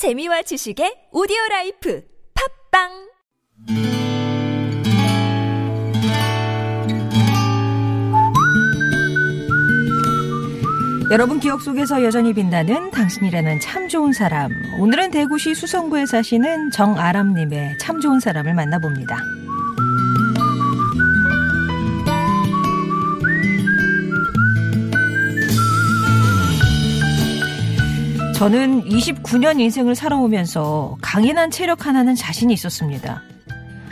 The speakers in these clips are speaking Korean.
재미와 지식의 오디오 라이프 팟빵 여러분 기억 속에서 여전히 빛나는 당신이라는 참 좋은 사람. 오늘은 대구시 수성구에 사시는 정아람님의 참 좋은 사람을 만나봅니다. 저는 29년 인생을 살아오면서 강인한 체력 하나는 자신이 있었습니다.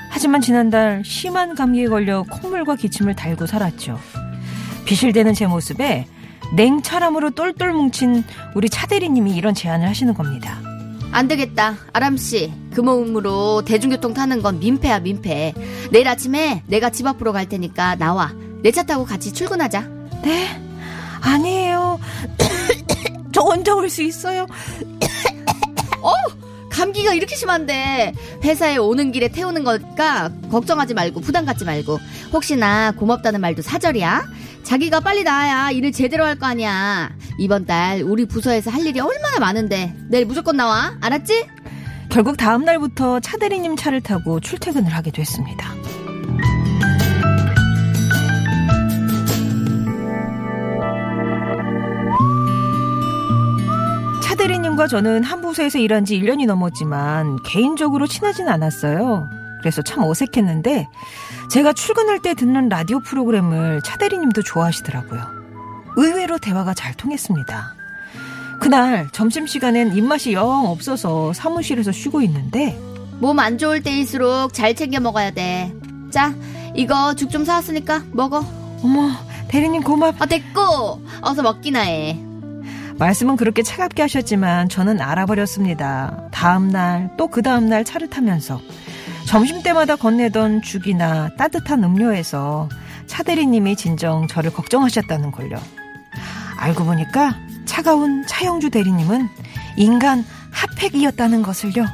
하지만 지난달 심한 감기에 걸려 콧물과 기침을 달고 살았죠. 비실대는 제 모습에 냉철함으로 똘똘 뭉친 우리 차대리님이 이런 제안을 하시는 겁니다. 안 되겠다. 아람씨. 그 몸으로 대중교통 타는 건 민폐야, 민폐. 내일 아침에 내가 집 앞으로 갈 테니까 나와. 내 차 타고 같이 출근하자. 네? 아니에요. 저 혼자 올 수 있어요. 감기가 이렇게 심한데 회사에 오는 길에 태우는 거니까 걱정하지 말고 부담 갖지 말고 혹시나 고맙다는 말도 사절이야. 자기가 빨리 나와야 일을 제대로 할 거 아니야. 이번 달 우리 부서에서 할 일이 얼마나 많은데 내일 무조건 나와. 알았지? 결국 다음 날부터 차대리님 차를 타고 출퇴근을 하게 됐습니다. 차대리님과 저는 한 부서에서 일한 지 1년이 넘었지만 개인적으로 친하진 않았어요. 그래서 참 어색했는데 제가 출근할 때 듣는 라디오 프로그램을 차 대리님도 좋아하시더라고요. 의외로 대화가 잘 통했습니다. 그날 점심시간엔 입맛이 영 없어서 사무실에서 쉬고 있는데 몸 안 좋을 때일수록 잘 챙겨 먹어야 돼. 자, 이거 죽 좀 사왔으니까 먹어. 어머 대리님 고맙 아, 됐고. 어서 먹기나 해. 말씀은 그렇게 차갑게 하셨지만 저는 알아버렸습니다. 다음날 또 그 다음날 차를 타면서 점심때마다 건네던 죽이나 따뜻한 음료에서 차대리님이 진정 저를 걱정하셨다는 걸요. 알고 보니까 차가운 차영주 대리님은 인간 핫팩이었다는 것을요.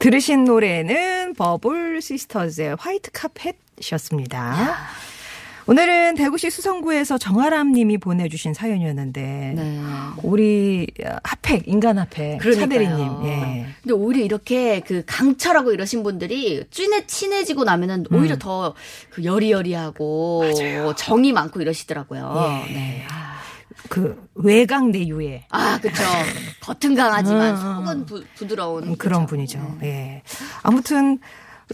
들으신 노래는 버블 시스터즈의 화이트 카펫이었습니다. 오늘은 대구시 수성구에서 정아람 님이 보내주신 사연이었는데, 네. 우리 핫팩, 인간 핫팩. 차대리님, 예. 근데 오히려 이렇게 그 강철하고 이러신 분들이 친해, 친해지고 나면은 오히려 더그 여리여리하고 정이 많고 이러시더라고요. 예. 네. 아, 그 외강 내유의 아, 그쵸. 겉은 강하지만 음, 음, 속은 부, 부드러운. 그런 그쵸? 분이죠. 네. 예. 아무튼,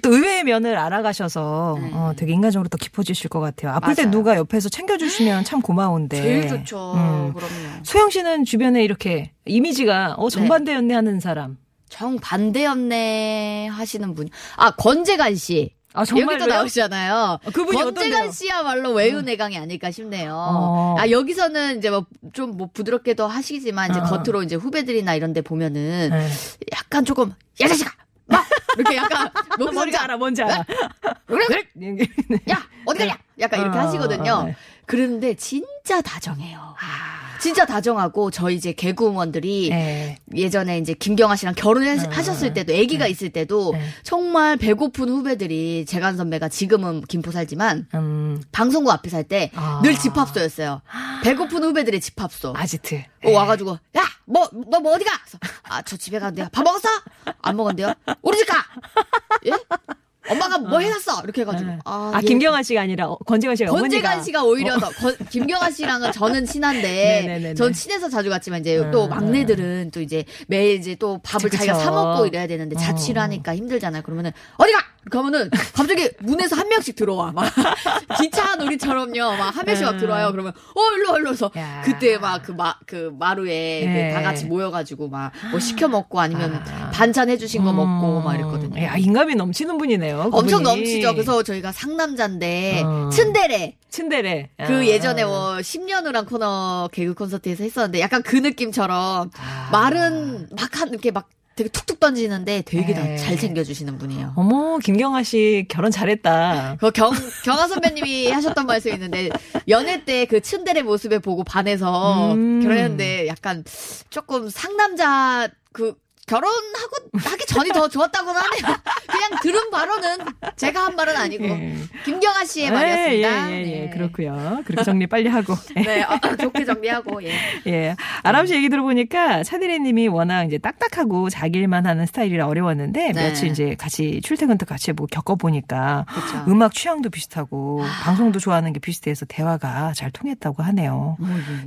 또 의외의 면을 알아가셔서 네. 어, 되게 인간적으로 또 깊어지실 것 같아요. 아플 때 맞아요. 누가 옆에서 챙겨주시면 참 고마운데. 제일 좋죠. 음. 그럼요. 소영 씨는 주변에 이렇게 이미지가 어 정반대였네 하는 사람. 정반대였네 하시는 분. 아, 권재관 씨. 아 여기도 정말로요? 나오시잖아요. 그분이 권재관? 씨야말로 외유내강이 아닐까 싶네요. 어. 아 여기서는 이제 뭐좀뭐 부드럽게도 하시지만 이제 어. 겉으로 이제 후배들이나 이런데 보면은 네. 약간 조금 야 자식아 막 이렇게 약간 뭔지 알아, 뭔지 알아. 그래? 네. 야 어디 가냐 약간 이렇게 어, 하시거든요. 어, 네. 그런데 진짜 다정해요. 진짜 다정하고 저희 이제 개그우먼들이 네. 예전에 이제 김경아 씨랑 결혼을 어, 하셨을 때도 아기가 있을 때도 네. 정말 배고픈 후배들이 재간 선배가 지금은 김포 살지만 음, 방송국 앞에 살때 아. 늘 집합소였어요. 배고픈 후배들의 집합소. 아지트. 어, 와가지고 야 뭐 너뭐 어디 가? 아저 집에 가는데요. 밥 먹었어? 안 먹었는데요. 우리 집 가. 예? 엄마가 뭐 해놨어? 이렇게 해가지고. 네. 아, 아, 얘- 김경아 씨가 아니라 어, 권재관 씨가 권재관. 씨가 오히려 더 권- 김경아 씨랑은 저는 친한데 네네네네. 전 친해서 자주 갔지만 이제 음, 또 막내들은 또 이제 매일 이제 또 밥을 그쵸, 자기가. 사 먹고 이래야 되는데 어. 자취를 하니까 힘들잖아요. 그러면은 어디 가? 그러면은 갑자기 문에서 한 명씩 들어와 막 기차 놀이처럼요. 막 한 명씩 막 음. 들어와요. 그러면 어 일로 와, 일로 와서 야. 그때 막 그 마그 마루에 그 네. 다 같이 모여가지고 막 뭐 시켜 먹고 아니면 아. 반찬 해주신 거 먹고 막 음. 이랬거든요. 야, 인감이 넘치는 분이네요. 엄청 그분이. 넘치죠. 그래서 저희가 상남자인데 어. 츤데레 츤데레. 그 아. 예전에 뭐 10년을 한 코너 개그 콘서트에서 했었는데 약간 그 느낌처럼 아. 말은 막 한 이렇게 막 되게 툭툭 던지는데 되게 다 네. 잘 챙겨주시는 분이에요. 어머, 김경아 씨 결혼 잘했다. 그 경, 경아 선배님이 하셨던 말씀이 있는데, 연애 때 그 츤데레 모습에 보고 반해서 음. 결혼했는데 약간 조금 상남자 그, 결혼하고 하기 전이 더 좋았다고는 하네요. 그냥 들은 바로는 제가 한 말은 아니고 예. 김경아 씨의 말이었습니다. 예, 예, 예, 네. 그렇고요. 그렇게 정리 빨리 하고. 네, 어, 좋게 정리하고 예. 예. 아람 씨 얘기 들어보니까 차디레 님이 워낙 이제 딱딱하고 자기 일만 하는 스타일이라 어려웠는데 네. 며칠 이제 같이 출퇴근도 같이 뭐 겪어보니까 그렇죠. 음악 취향도 비슷하고 방송도 좋아하는 게 비슷해서 대화가 잘 통했다고 하네요.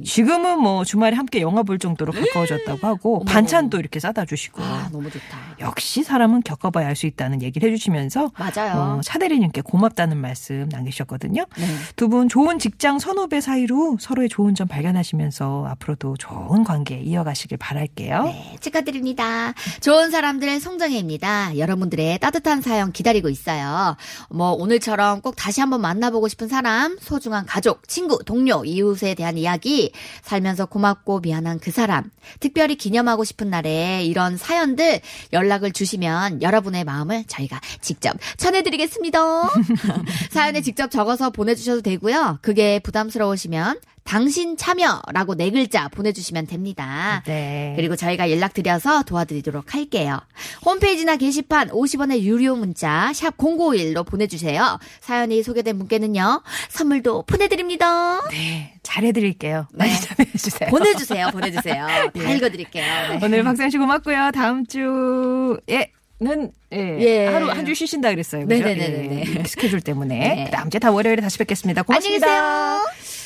지금은 뭐 주말에 함께 영화 볼 정도로 가까워졌다고 하고. 반찬도 이렇게 싸다 주시고 아, 너무 좋다. 역시 사람은 겪어봐야 알 수 있다는 얘기를 해주시면서 맞아요. 어, 차대리님께 고맙다는 말씀 남기셨거든요. 네. 두분 좋은 직장 선후배 사이로 서로의 좋은 점 발견하시면서 앞으로도 좋은 관계 이어가시길 바랄게요. 네, 축하드립니다. 좋은 사람들 송정혜입니다. 여러분들의 따뜻한 사연 기다리고 있어요. 뭐 오늘처럼 꼭 다시 한번 만나보고 싶은 사람, 소중한 가족, 친구, 동료, 이웃에 대한 이야기, 살면서 고맙고 미안한 그 사람, 특별히 기념하고 싶은 날에 이런 사연들 연락을 주시면 여러분의 마음을 저희가 직접 전해드리겠습니다. 사연에 직접 적어서 보내주셔도 되고요. 그게 부담스러우시면 당신 참여라고 네 글자 보내주시면 됩니다. 네. 그리고 저희가 연락드려서 도와드리도록 할게요. 홈페이지나 게시판 50원의 유료 문자 샵 0951로 보내주세요. 사연이 소개된 분께는요. 선물도 보내드립니다. 네, 잘해드릴게요. 많이 네. 참여해주세요. 보내주세요. 보내주세요. 다 읽어드릴게요. 네. 오늘 박상 씨 고맙고요. 다음 주에 는 예, 예. 하루 한 주 쉬신다 그랬어요. 그죠? 네네네네네. 예, 스케줄 때문에 네. 다음 주에 다 월요일에 다시 뵙겠습니다. 안녕히 고맙습니다. 계세요.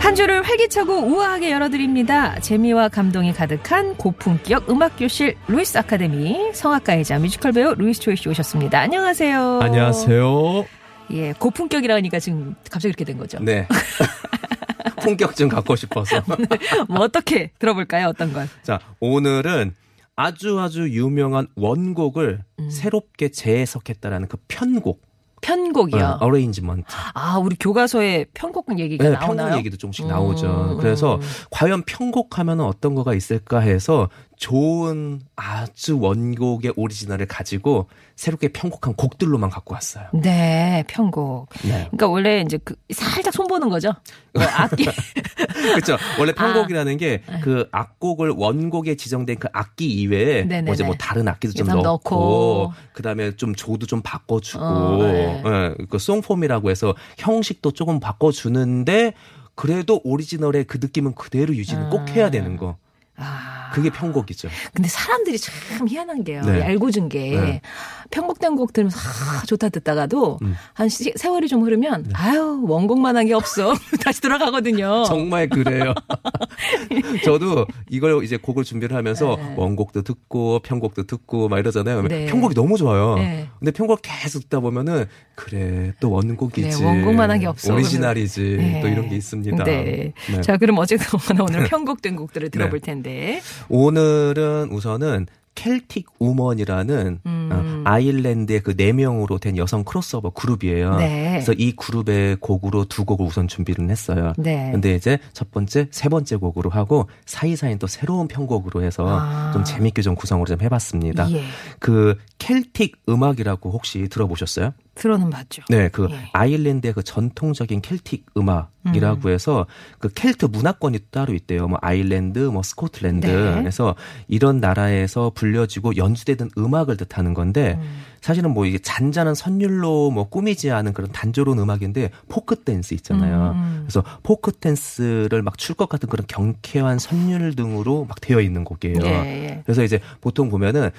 한 주를 활기차고 우아하게 열어드립니다. 재미와 감동이 가득한 고품격 음악교실 루이스 아카데미 성악가이자 뮤지컬 배우 루이스 초이 씨 오셨습니다. 안녕하세요. 안녕하세요. 예, 고품격이라니까 지금 갑자기 이렇게 된 거죠. 네. 품격 좀 갖고 싶어서. 뭐 어떻게 들어볼까요? 어떤 걸? 자, 오늘은 아주 아주 유명한 원곡을 음. 새롭게 재해석했다라는 그 편곡, 편곡이요. 어, arrangement. 아, 우리 교과서에 편곡 얘기가 네, 나오나요? 편곡 얘기도 조금씩 음, 나오죠. 그래서 음. 과연 편곡하면 어떤 거가 있을까 해서 좋은 아주 원곡의 오리지널을 가지고 새롭게 편곡한 곡들로만 갖고 왔어요. 네, 편곡. 네. 그러니까 원래 이제 그 살짝 손보는 거죠. 뭐 악기. 그렇죠. 원래 편곡이라는 아. 게그 악곡을 원곡에 지정된 그 악기 이외에 네네네. 뭐 이제 뭐 다른 악기도 좀좀 넣고, 넣고. 그다음에 좀 조도 좀 바꿔주고 어, 네. 예, 그 song form이라고 해서 형식도 조금 바꿔주는데 그래도 오리지널의 그 느낌은 그대로 유지는 꼭 해야 되는 거. 아. 그게 편곡이죠. 근데 사람들이 참 희한한 게요. 네. 얄궂은 게 네. 편곡된 곡 들으면서 아, 좋다 듣다가도 음. 한 시- 세월이 좀 흐르면 아유 원곡만 한 게 없어 다시 돌아가거든요. 정말 그래요. 저도 이걸 이제 곡을 준비를 하면서 네. 원곡도 듣고 편곡도 듣고 막 이러잖아요. 네. 편곡이 너무 좋아요. 네. 근데 편곡 계속 듣다 보면은 그래 또 원곡이지. 네, 원곡만 한 게 없어. 오리지널이지. 네. 또 이런 게 있습니다. 네. 네. 자, 그럼 어쨌든 오늘 편곡된 곡들을 들어볼 텐데. 오늘은 우선은 켈틱 우먼이라는 음. 어, 아일랜드의 그 네 명으로 된 여성 크로스오버 그룹이에요. 네. 그래서 이 그룹의 곡으로 두 곡을 우선 준비를 했어요. 네. 근데 이제 첫 번째, 세 번째 곡으로 하고 사이사이는 또 새로운 편곡으로 해서 아. 좀 재밌게 좀 구성을 좀 해봤습니다. 예. 그 켈틱 음악이라고 혹시 들어보셨어요? 들어는 봤죠. 네, 그 예. 아일랜드의 그 전통적인 켈틱 음악이라고 해서 그 켈트 문화권이 따로 있대요. 뭐 아일랜드, 뭐 스코틀랜드. 네. 그래서 이런 나라에서 불려지고 연주되던 음악을 뜻하는 건데 음. 사실은 뭐 이게 잔잔한 선율로 뭐 꾸미지 않은 그런 단조로운 음악인데 포크 댄스 있잖아요. 음. 그래서 포크 댄스를 막 출 것 같은 그런 경쾌한 선율 등으로 막 되어 있는 곡이에요. 예, 예. 그래서 이제 보통 보면은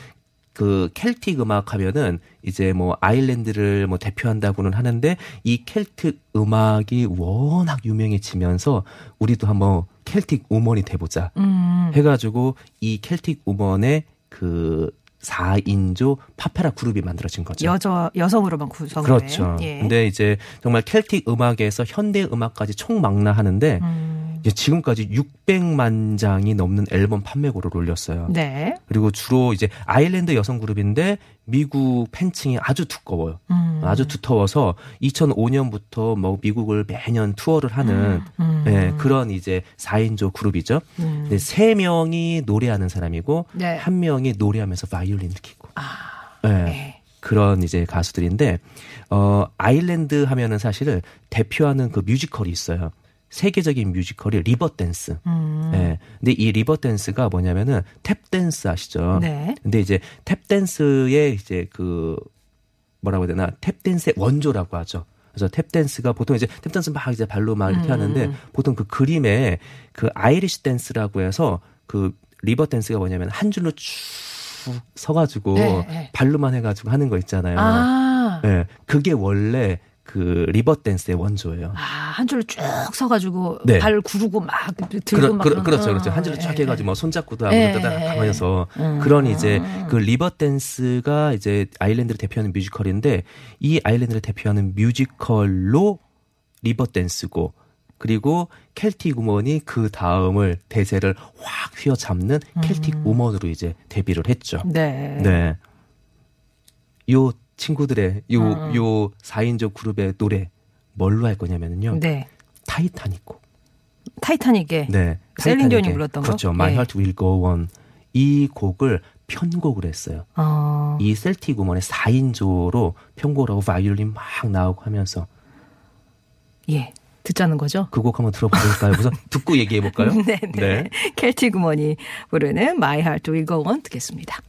그 켈틱 음악 하면은 이제 뭐 아일랜드를 뭐 대표한다고는 하는데 이 켈틱 음악이 워낙 유명해지면서 우리도 한번 켈틱 우먼이 돼보자 음. 해가지고 이 켈틱 우먼의 그 4인조 파페라 그룹이 만들어진 거죠. 여자 여성으로만 구성을 그렇죠. 해. 예. 근데 이제 정말 켈틱 음악에서 현대 음악까지 총망라하는데 음. 지금까지 600만 장이 넘는 앨범 판매고를 올렸어요. 네. 그리고 주로 이제 아일랜드 여성 그룹인데 미국 팬층이 아주 두꺼워요. 음. 아주 두터워서 2005년부터 뭐 미국을 매년 투어를 하는 음. 예, 그런 이제 4인조 그룹이죠. 음. 근데 세 명이 노래하는 사람이고 네. 한 명이 노래하면서 바이올린을 키고. 예, 네. 그런 이제 가수들인데 어 아일랜드 하면은 사실은 대표하는 그 뮤지컬이 있어요. 세계적인 뮤지컬이 리버 댄스. 음. 예. 근데 이 리버 댄스가 뭐냐면은 탭 댄스 아시죠? 네. 근데 이제 탭 댄스의 이제 그 뭐라고 해야 되나 탭 댄스의 원조라고 하죠. 그래서 탭 댄스가 보통 이제 탭 댄스 막 이제 발로 막 이렇게 음. 하는데 보통 그 그림에 그 Irish 댄스라고 해서 그 리버 댄스가 뭐냐면 한 줄로 쭉 서가지고 네, 네. 발로만 해가지고 하는 거 있잖아요. 아. 예, 그게 원래 그 리버 댄스의 원조예요. 아, 한 줄로 쭉 서가지고 네. 발 구르고 막 들고 그러, 막 그러, 그렇죠, 어, 그렇죠. 한 줄로 쫙 예, 해가지고 뭐 손잡고도 하고 예, 예, 하면서 음. 그런 이제 그 리버 댄스가 이제 아일랜드를 대표하는 뮤지컬인데 이 아일랜드를 대표하는 뮤지컬로 리버 댄스고 그리고 켈틱 우먼이 그 다음을 대세를 확 휘어잡는 켈틱 우먼으로 이제 데뷔를 했죠. 네. 네. 요 친구들의 요, 음. 요 4인조 그룹의 노래 뭘로 할 거냐면요. 네. 타이타닉 곡. 타이타닉에 네. 셀린 디온이 타이타닉의- 불렀던 거? 그렇죠. My 예. Heart Will Go On. 이 곡을 편곡을 했어요. 어. 이 셀틱 우먼의 4인조로 편곡을 하고 바이올린 막 나오고 하면서 예. 듣자는 거죠? 그 곡 한번 들어볼까요? 우선 듣고 얘기해 볼까요? 네, 네. 켈틱 우먼이 부르는 My Heart Will Go On 듣겠습니다.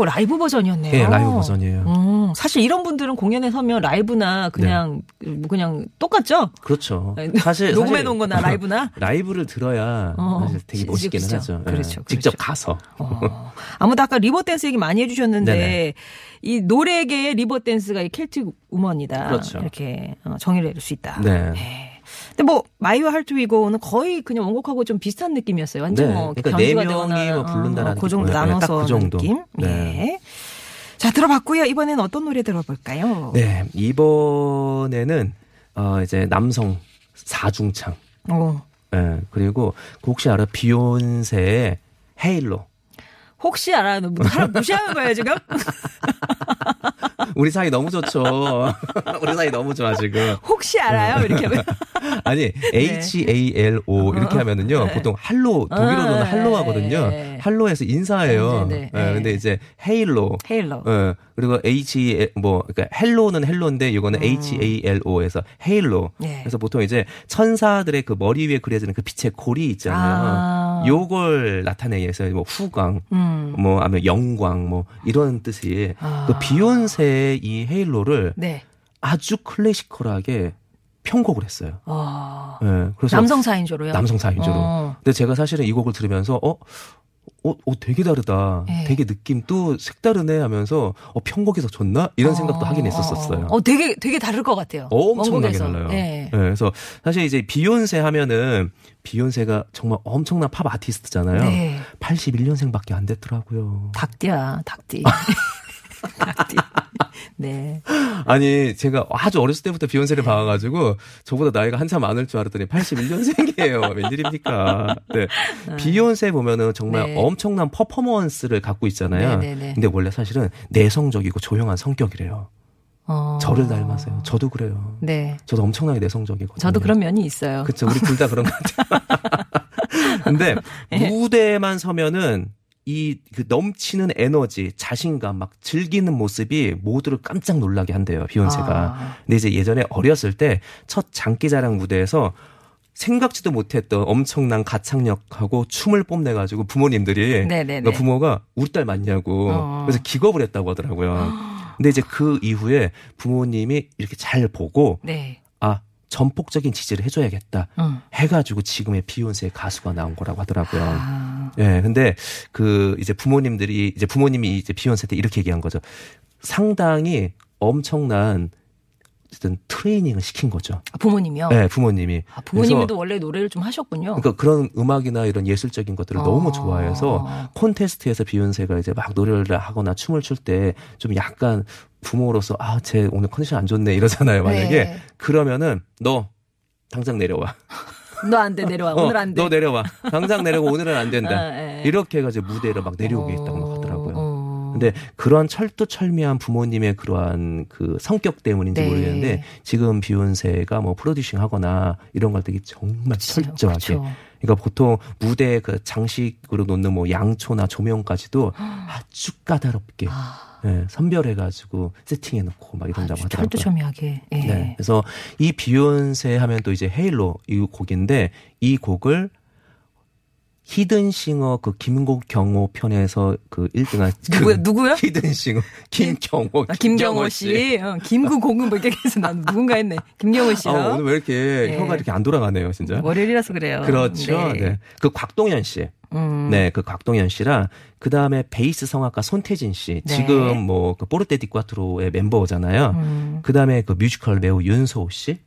오, 라이브 버전이었네요. 네, 라이브 버전이에요. 음, 사실 이런 분들은 공연에 서면 라이브나 그냥 뭐 그냥 똑같죠? 그렇죠. 네, 사실 녹음해 놓은 거나 라이브나. 라이브를 들어야 어, 사실 되게 지- 멋있기는 그죠. 하죠. 예. 그렇죠, 직접 그렇죠. 가서. 어. 아무도 아까 리버 댄스 얘기 많이 해주셨는데 네네. 이 노래계의 리버 댄스가 이 Celtic Woman이다. 그렇죠. 이렇게 어, 정의를 내릴 수 있다. 네. 근데 뭐 My Heart Will Go On은 거의 그냥 원곡하고 좀 비슷한 느낌이었어요. 완전 네. 뭐 그러니까 네 명이 뭐 부른다라는 어, 그 정도. 네, 나눠서 딱 그 정도. 느낌. 네. 네. 자 들어봤고요. 이번엔 어떤 노래 들어볼까요? 네. 이번에는 어 이제 남성 사중창. 어. 예. 그리고 그 혹시 알아? 비욘세의 헤일로. 혹시 알아요? 뭐 사람 무시하는 거예요 지금? 우리 사이 너무 좋죠. 우리 사이 너무 좋아 지금. 혹시 알아요? 이렇게 하면 아니 H A L O 이렇게 하면은요 보통 할로 독일어로는 아, 할로 하거든요. 네. 할로에서 인사해요. 네, 네, 예, 네. 근데 이제 Halo. Halo. 예, 그리고 H 뭐 그러니까 Halo는 Halo인데 이거는 H A L O에서 Halo. 음. 네. 그래서 보통 이제 천사들의 그 머리 위에 그려지는 그 빛의 고리 있잖아요. 아. 요걸 나타내기 위해서 뭐 후광, 음. 뭐 아니면 영광 뭐 이런 뜻이 아. 그 비욘세의 이 Halo를 네. 아주 classical하게 편곡을 했어요. 어. 예, 그래서 남성 4인조로요? 남성 4인조로. 어. 근데 제가 사실은 이 곡을 들으면서 어, 어, 어 되게 다르다. 네. 되게 느낌 또 색다르네 하면서 어 편곡에서 좋나 이런 생각도 하긴 했었었어요. 어, 되게 되게 다를 것 같아요. 엄청나게. 달라요. 네. 예, 그래서 사실 이제 비욘세 하면은 비욘세가 정말 엄청난 팝 아티스트잖아요. 네. 81년생밖에 안 됐더라고요. 닭띠야, 닭띠. 닭띠. 네. 아니 제가 아주 어렸을 때부터 비욘세를 봐가지고 저보다 나이가 한참 많을 줄 알았더니 81년생이에요. 웬일입니까? 네. 비욘세 보면은 정말 네. 엄청난 퍼포먼스를 갖고 있잖아요. 네네네. 근데 원래 사실은 내성적이고 조용한 성격이래요. 어. 저를 닮아서요. 저도 그래요. 네. 저도 엄청나게 내성적이거든요. 저도 그런 면이 있어요. 그쵸. 우리 둘 다 그런 것 같아요. 근데 네. 무대만 서면은 이그 넘치는 에너지, 자신감, 막 즐기는 모습이 모두를 깜짝 놀라게 한대요. 비욘세가. 아. 근데 이제 예전에 어렸을 때 첫 장기자랑 무대에서 생각지도 못했던 엄청난 가창력하고 춤을 뽐내가지고 부모님들이 네네네. 너 부모가 우리 딸 맞냐고 어. 그래서 기겁을 했다고 하더라고요. 근데 이제 그 이후에 부모님이 이렇게 잘 보고 네. 아 전폭적인 지지를 해줘야겠다 응. 해가지고 지금의 비욘세 가수가 나온 거라고 하더라고요. 아. 예, 근데 그 이제 부모님들이 이제 부모님이 이제 비욘세 때 이렇게 얘기한 거죠. 상당히 엄청난 어쨌든 트레이닝을 시킨 거죠. 아, 부모님이요? 네, 부모님이. 아, 부모님도 원래 노래를 좀 하셨군요. 그러니까 그런 음악이나 이런 예술적인 것들을 어. 너무 좋아해서 콘테스트에서 비욘세가 이제 막 노래를 하거나 춤을 출 때 좀 약간 부모로서 아, 쟤 오늘 컨디션 안 좋네 이러잖아요. 만약에 네. 그러면은 너 당장 내려와. 너 안 돼, 내려와. 어, 오늘 안 돼. 너 내려와. 당장 내려고 오늘은 안 된다. 아, 예. 이렇게 해가지고 무대를 막 내려오게 했다고. 어. 근데 그런 철두철미한 부모님의 그러한 그 성격 때문인지 네. 모르겠는데 지금 비욘세가 뭐 프로듀싱 하거나 이런 걸 되게 정말 철저하게 그렇죠. 그러니까 보통 무대 그 장식으로 놓는 뭐 양초나 조명까지도 아주 까다롭게 예, 선별해가지고 세팅해놓고 막 이런다고 하더라고요. 철두철미하게. 예. 네. 그래서 이 비욘세 하면 또 이제 헤일로 이 곡인데 이 곡을 히든싱어 그 김국 경호 편에서 그 1등한 누구요? 누구요? 히든싱어 김경호 아, 김경호 씨, 어, 김구공은 뭐 이렇게 해서 난 누군가 했네. 김경호 씨요. 아, 오늘 왜 이렇게 네. 혀가 이렇게 안 돌아가네요, 진짜. 월요일이라서 그래요. 그렇죠. 네. 그 곽동현 씨. 음. 네, 그 곽동현 씨랑 그 다음에 베이스 성악가 손태진 씨. 네. 지금 뭐 그 Forte di Quattro의 멤버잖아요. 음. 그 다음에 그 뮤지컬 배우 윤소호 씨.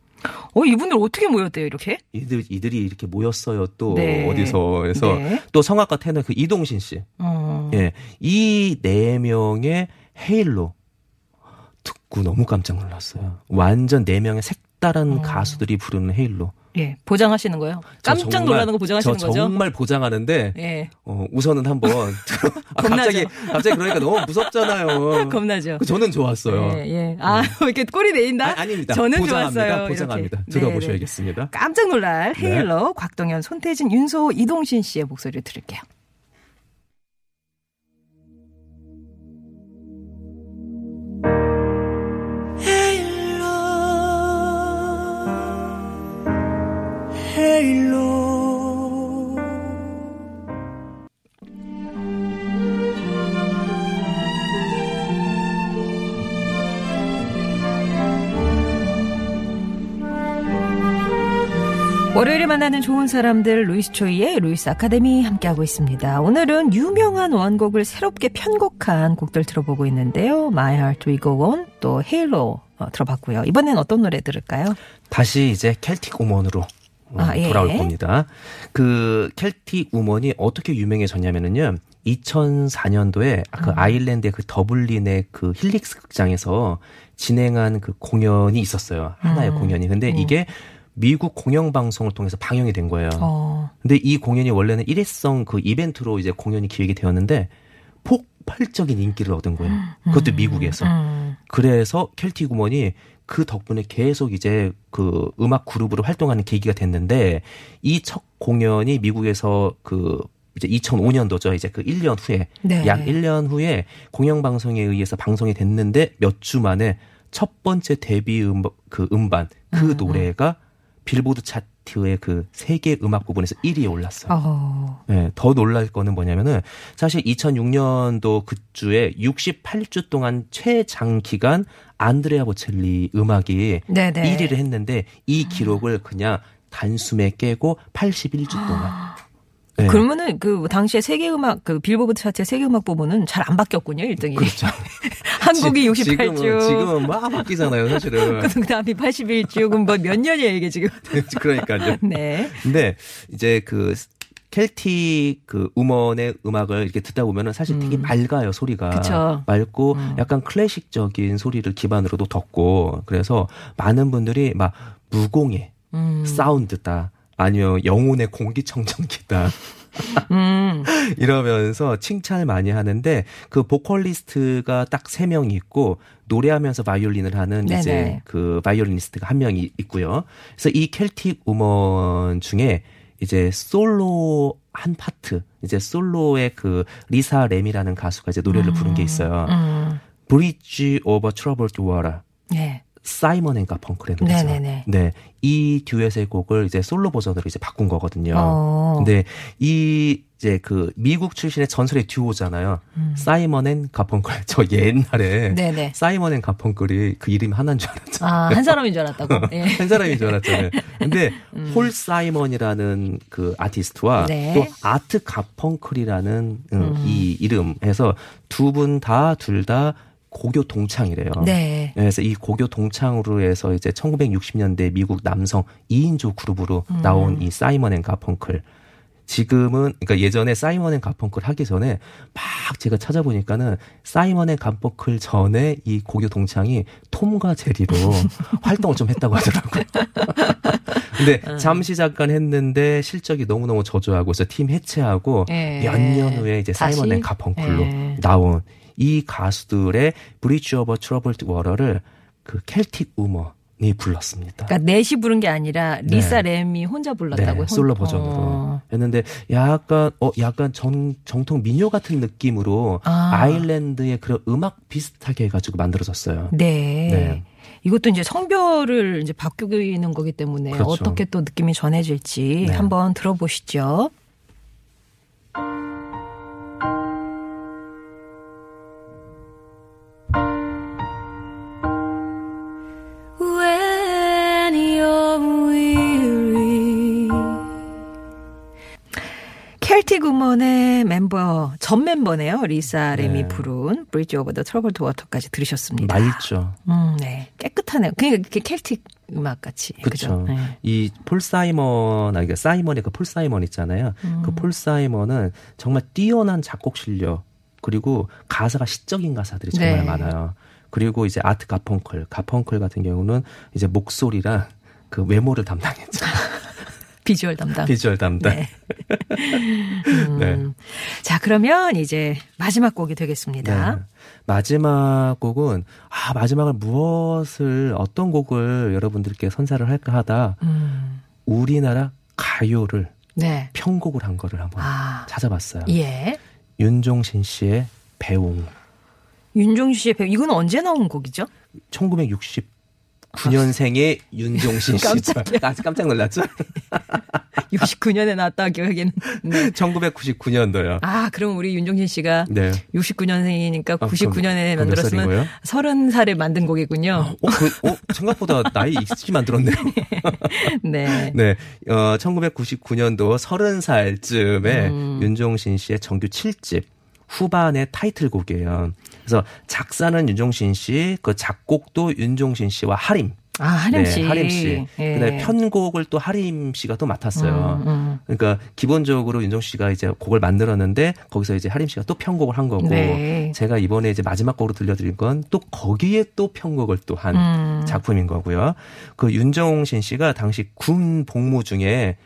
어, 이분들 어떻게 모였대요, 이렇게? 이들 이들이 이렇게 모였어요. 또 네. 어디서 그래서 네. 또 성악가 테너 그 이동신 씨. 음. 예. 이 네 명의 헤일로 듣고 너무 깜짝 놀랐어요. 완전 네 명의 색다른 가수들이 부르는 헤일로. 예, 보장하시는 거예요? 저 깜짝 정말- 놀라는 거 보장하시는 저 거죠? 정말 보장하는데 예. 어, 우선은 한번 아, 갑자기 갑자기 그러니까 너무 무섭잖아요. 겁나죠? 그 저는 좋았어요. 예, 예. 아, 이렇게 꼬리 내린다? 아, 닙니다 저는 보장합니다. 좋았어요. 보장합니다. 이렇게. 들어보셔야겠습니다. 네, 네. 깜짝 놀랄 네. 헤일러, 곽동현, 손태진, 윤소, 이동신 씨의 목소리를 들을게요. 월요일에 만나는 좋은 사람들 루이스 초이의 루이스 아카데미 함께하고 있습니다. 오늘은 유명한 원곡을 새롭게 편곡한 곡들 들어보고 있는데요. My Heart Will Go On 또 Halo 어, 들어봤고요. 이번엔 어떤 노래 들을까요? 다시 이제 Celtic Woman으로 어, 아, 예. 돌아올 겁니다. 그 Celtic Woman이 어떻게 유명해졌냐면은요. 2004년도에 그 음. 아일랜드의 그 더블린의 그 Helix 극장에서 진행한 그 공연이 있었어요. 하나의 음. 공연이. 근데 음. 이게 미국 공영방송을 통해서 방영이 된 거예요. 어, 근데 이 공연이 원래는 일회성 그 이벤트로 이제 공연이 기획이 되었는데 폭발적인 인기를 얻은 거예요. 그것도 미국에서. 음, 그래서 켈틱 우먼이 그 덕분에 계속 이제 그 음악 그룹으로 활동하는 계기가 됐는데 이 첫 공연이 미국에서 그 이제 2005년도죠. 이제 그 1년 후에 네. 약 1년 후에 공영방송에 의해서 방송이 됐는데 몇 주 만에 첫 번째 데뷔 음, 그 음반 그 노래가 빌보드 차트 의 그 세계 음악 부분에서 1위에 올랐어요. 어, 네, 더 놀랄 거는 뭐냐면은 사실 2006년도 그 주에 68주 동안 최장 기간 안드레아 보첼리 음악이 네네. 1위를 했는데 이 기록을 그냥 단숨에 깨고 81주 동안. 네. 그러면은 그 당시에 세계 음악 그 빌보드 차트 세계 음악 부분은 잘 안 바뀌었군요, 1등이. 그렇죠. 한국이 지- 68주. 지금은, 지금은 막 바뀌잖아요, 사실은. 그 다음이 81주. 그럼 뭐몇 년이에요, 이게 지금? 그러니까요. 네. 근데 이제 그 켈틱 그 음원의 음악을 이렇게 듣다 보면은 사실 되게 맑아요 소리가 그쵸. 맑고 약간 클래식적인 소리를 기반으로도 덮고 그래서 많은 분들이 막 무공해 음. 사운드다 아니면 영혼의 공기청정기다 음. 이러면서 칭찬을 많이 하는데 그 보컬리스트가 딱 세 명이 있고 노래하면서 바이올린을 하는 네네. 이제 그 바이올리니스트가 한 명이 있고요. 그래서 이 Celtic Woman 중에 이제 솔로 한 파트 이제 솔로의 그 리사 램이라는 가수가 이제 노래를 부른 게 있어요. 음. Bridge Over Troubled Water 네. 사이먼 앤 가펑클의 노래죠. 네네네. 네. 이 듀엣의 곡을 이제 솔로 버전으로 이제 바꾼 거거든요. 어. 근데 이 이제 그 미국 출신의 전설의 듀오잖아요. 사이먼 앤 가펑클. 저 옛날에 음. 네네. 사이먼 앤 가펑클이 그 이름이 하나인 줄 알았죠. 아, 한 사람인 줄 알았다고. 예. 한 사람인 줄 알았잖아요. 근데 폴 사이먼이라는 그 아티스트와 음. 네. 또 아트 가펑클이라는 음, 이 이름에서 두 분 다 둘 다 고교 동창이래요. 네. 그래서 이 고교 동창으로 해서 이제 1960년대 미국 남성 2인조 그룹으로 나온 이 사이먼 앤 가펑클. 지금은 그러니까 예전에 사이먼 앤 가펑클 하기 전에 막 제가 찾아보니까는 사이먼 앤 가펑클 전에 이 고교 동창이 톰과 제리로 활동을 좀 했다고 하더라고요. 근데 잠시 잠깐 했는데 실적이 너무너무 저조하고 그래서 팀 해체하고 예. 몇년 후에 이제? 사이먼 앤 가펑클로 예. 나온 이 가수들의 Bridge Over Troubled Water를 그 켈틱 우먼이 불렀습니다. 그러니까 넷이 부른 게 아니라 리사 램이 혼자 불렀다고 네, 솔로 버전으로 어. 했는데 약간 어 약간 전 정통 민요 같은 느낌으로 아. 아. 일랜드의 그런 음악 비슷하게 해가지고 만들어졌어요. 네. 네. 이것도 이제 성별을 이제 바뀌는 거기 때문에 그렇죠. 어떻게 또 느낌이 전해질지 네. 한번 들어보시죠. Celtic Woman의 멤버 전 멤버네요. 리사 램이 네. 부른 Bridge Over the Troubled Water까지 들으셨습니다. 맑죠. 음, 네. 깨끗하네요. 그러니까 이렇게 켈틱 음악 같이. 그렇죠. 네. 이 폴 사이먼, 아니, 그 사이먼의 그 폴 사이먼 있잖아요. 그 음. 폴 사이먼은 정말 뛰어난 작곡 실력, 그리고 가사가 시적인 가사들이 정말 네. 많아요. 그리고 이제 아트 가펑클, 가펑클 같은 경우는 이제 목소리랑 그 외모를 담당했죠. 비주얼 담당. 비주얼 담당. 네. 음. 네. 자, 그러면 이제 마지막 곡이 되겠습니다. 네. 마지막 곡은 아 마지막을 무엇을 어떤 곡을 여러분들께 선사를 할까 하다 음. 우리나라 가요를 네. 편곡을 한 거를 한번 아. 찾아봤어요. 예. 윤종신 씨의 배웅. 윤종신 씨의 배우, 이건 언제 나온 곡이죠? 1969년생의 윤종신 씨. 깜짝이야. 아, 깜짝 놀랐죠? 69년에 나왔다 기억에는. 네. 1999년도요. 아, 그럼 우리 윤종신 씨가 네. 69년생이니까 아, 99년에 그럼 몇 만들었으면 살인 거예요? 30살에 만든 곡이군요. 어, 그, 어, 생각보다 나이 익숙히 만들었네요. 네. 네. 어, 1999년도 30살쯤에 음. 윤종신 씨의 정규 7집 후반의 타이틀곡이에요. 그래서 작사는 윤종신 씨, 그 작곡도 윤종신 씨와 하림. 아, 하림 씨. 네, 하림 씨. 예. 그다음에 편곡을 또 하림 씨가 또 맡았어요. 음, 음. 그러니까 기본적으로 윤종신 씨가 이제 곡을 만들었는데 거기서 이제 하림 씨가 또 편곡을 한 거고 네. 제가 이번에 이제 마지막 곡으로 들려드린 건 또 거기에 또 편곡을 또한 음. 작품인 거고요. 그 윤종신 씨가 당시 군 복무 중에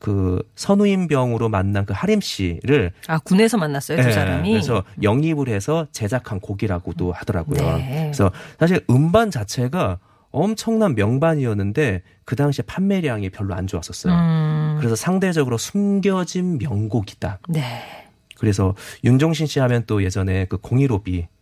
그 선우임병으로 만난 그 하림 씨를 아, 군에서 만났어요, 두 예, 사람이. 그래서 영입을 해서 제작한 곡이라고도 하더라고요. 네. 그래서 사실 음반 자체가 엄청난 명반이었는데 그 당시에 판매량이 별로 안 좋았었어요. 음. 그래서 상대적으로 숨겨진 명곡이다. 네. 그래서 윤종신 씨 하면 또 예전에 그 015B 그쵸, 객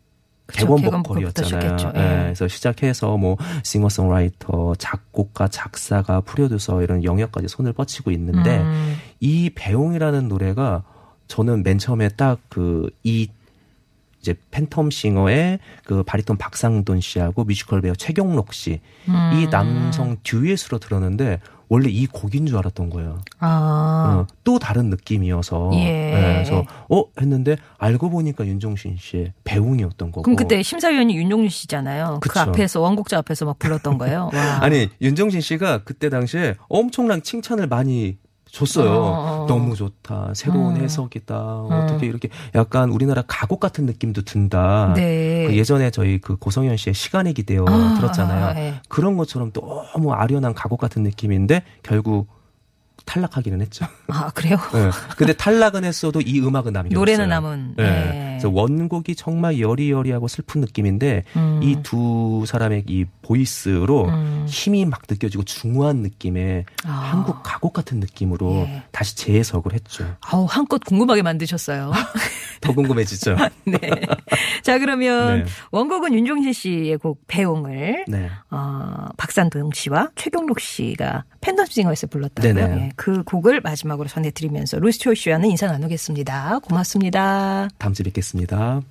원 객원 보컬이었잖아요. 예. 예. 그래서 시작해서 뭐 싱어송라이터, 작곡가, 작사가, 프로듀서 이런 영역까지 손을 뻗치고 있는데 음. 이 배웅이라는 노래가 저는 맨 처음에 딱 그 이 이제 팬텀 싱어의 그 바리톤 박상돈 씨하고 뮤지컬 배우 최경록 씨이 음. 남성 듀엣으로 들었는데 원래 이 곡인 줄 알았던 거예요. 아. 어, 또 다른 느낌이어서 예. 네, 그래서 어 했는데 알고 보니까 윤종신 씨의 배웅이었던 거고. 그럼 그때 심사위원이 윤종신 씨잖아요. 그 그쵸. 앞에서 원곡자 앞에서 막 불렀던 거예요. 와. 아니 윤종신 씨가 그때 당시에 엄청난 칭찬을 많이 줬어요. 어. 너무 좋다. 새로운 음. 해석이다. 어떻게 이렇게 약간 우리나라 가곡 같은 느낌도 든다. 네. 그 예전에 저희 그 고성현 씨의 시간의 기대어 아, 들었잖아요. 네. 그런 것처럼 너무 아련한 가곡 같은 느낌인데 결국 탈락하기는 했죠. 아, 그래요? 네. 근데 탈락은 했어도 이 음악은 남겼어요. 노래는 남은. 네. 네. 그래서 원곡이 정말 여리여리하고 슬픈 느낌인데 음. 이두 사람의 이 보이스로 음. 힘이 막 느껴지고 중후한 느낌의 아. 한국 가곡 같은 느낌으로 예. 다시 재해석을 했죠. 아우, 한껏 궁금하게 만드셨어요. 더 궁금해지죠. 네. 자, 그러면 네. 원곡은 윤종신 씨의 곡 배웅을 네. 어, 박산동 씨와 최경록 씨가 팬덤싱어에서 불렀다고요. 예, 그 곡을 마지막으로 전해드리면서 루스초 씨와는 인사 나누겠습니다. 고맙습니다. 다음 주에 뵙겠습니다.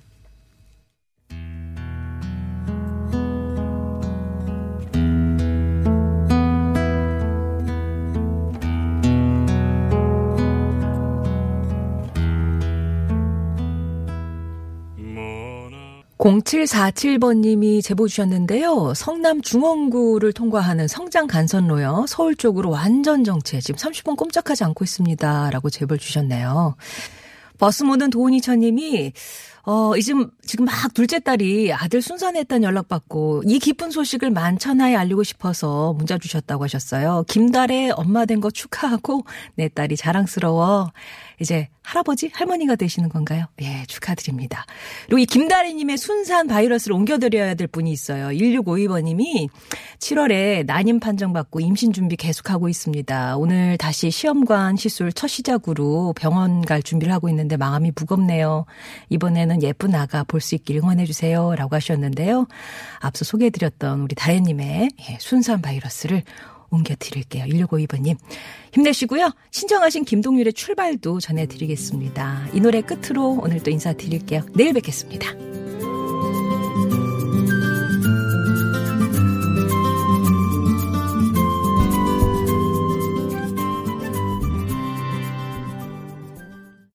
0747번님이 제보 주셨는데요. 성남 중원구를 통과하는 성장 간선로요. 서울 쪽으로 완전 정체. 지금 30분 꼼짝하지 않고 있습니다. 라고 제보를 주셨네요. 버스 모든 도훈이처님이 어, 이즘, 지금 막 둘째 딸이 아들 순산했다는 연락받고 이 기쁜 소식을 만천하에 알리고 싶어서 문자 주셨다고 하셨어요. 김달의 엄마 된 거 축하하고 내 딸이 자랑스러워. 이제 할아버지, 할머니가 되시는 건가요? 예, 축하드립니다. 그리고 이 김다리님의 순산 바이러스를 옮겨드려야 될 분이 있어요. 1652번님이 7월에 난임 판정받고 임신 준비 계속하고 있습니다. 오늘 다시 시험관 시술 첫 시작으로 병원 갈 준비를 하고 있는데 마음이 무겁네요. 이번에는 예쁜 아가 볼 수 있길 응원해주세요. 라고 하셨는데요. 앞서 소개해드렸던 우리 다혜님의 예, 순산 바이러스를 옮겨드릴게요. 1652번님. 힘내시고요. 신청하신 김동률의 출발도 전해드리겠습니다. 이 노래 끝으로 오늘 또 인사드릴게요. 내일 뵙겠습니다.